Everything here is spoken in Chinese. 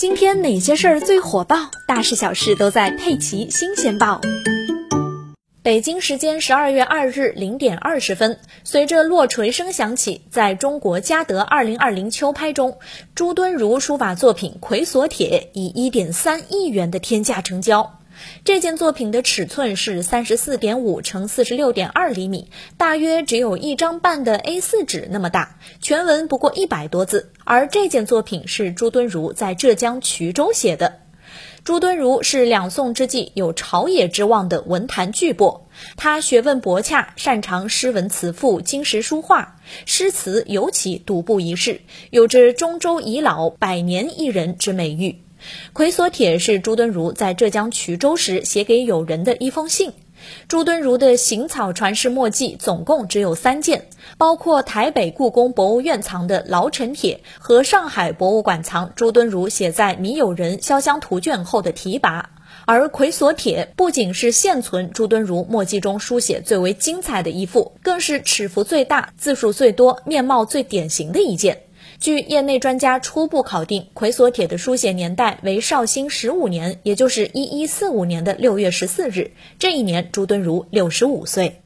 今天哪些事儿最火爆？大事小事都在《佩奇新鲜报》。北京时间十二月二日零点二十分，随着落锤声响起，在中国嘉德二零二零秋拍中，朱敦儒书法作品《葵锁帖》以一点三亿元的天价成交。这件作品的尺寸是三十四点五乘四十六点二厘米，大约只有一张半的 A4 纸那么大，全文不过一百多字。而这件作品是朱敦儒在浙江衢州写的。朱敦儒是两宋之际有朝野之望的文坛巨擘，他学问博洽，擅长诗文词赋、经石书画，诗词尤其独步一世，有着中州遗老、百年一人之美誉。《葵锁帖》是朱敦儒在浙江衢州时写给友人的一封信。朱敦儒的行草传世墨迹总共只有三件，包括台北故宫博物院藏的《劳臣帖》和上海博物馆藏朱敦儒写在米友人潇湘图卷后的题跋。而《葵锁帖》不仅是现存朱敦儒墨迹中书写最为精彩的一幅，更是尺幅最大、字数最多、面貌最典型的一件。据业内专家初步考定，《魁锁帖》的书写年代为绍兴十五年，也就是一一四五年的六月十四日。这一年，朱敦儒六十五岁。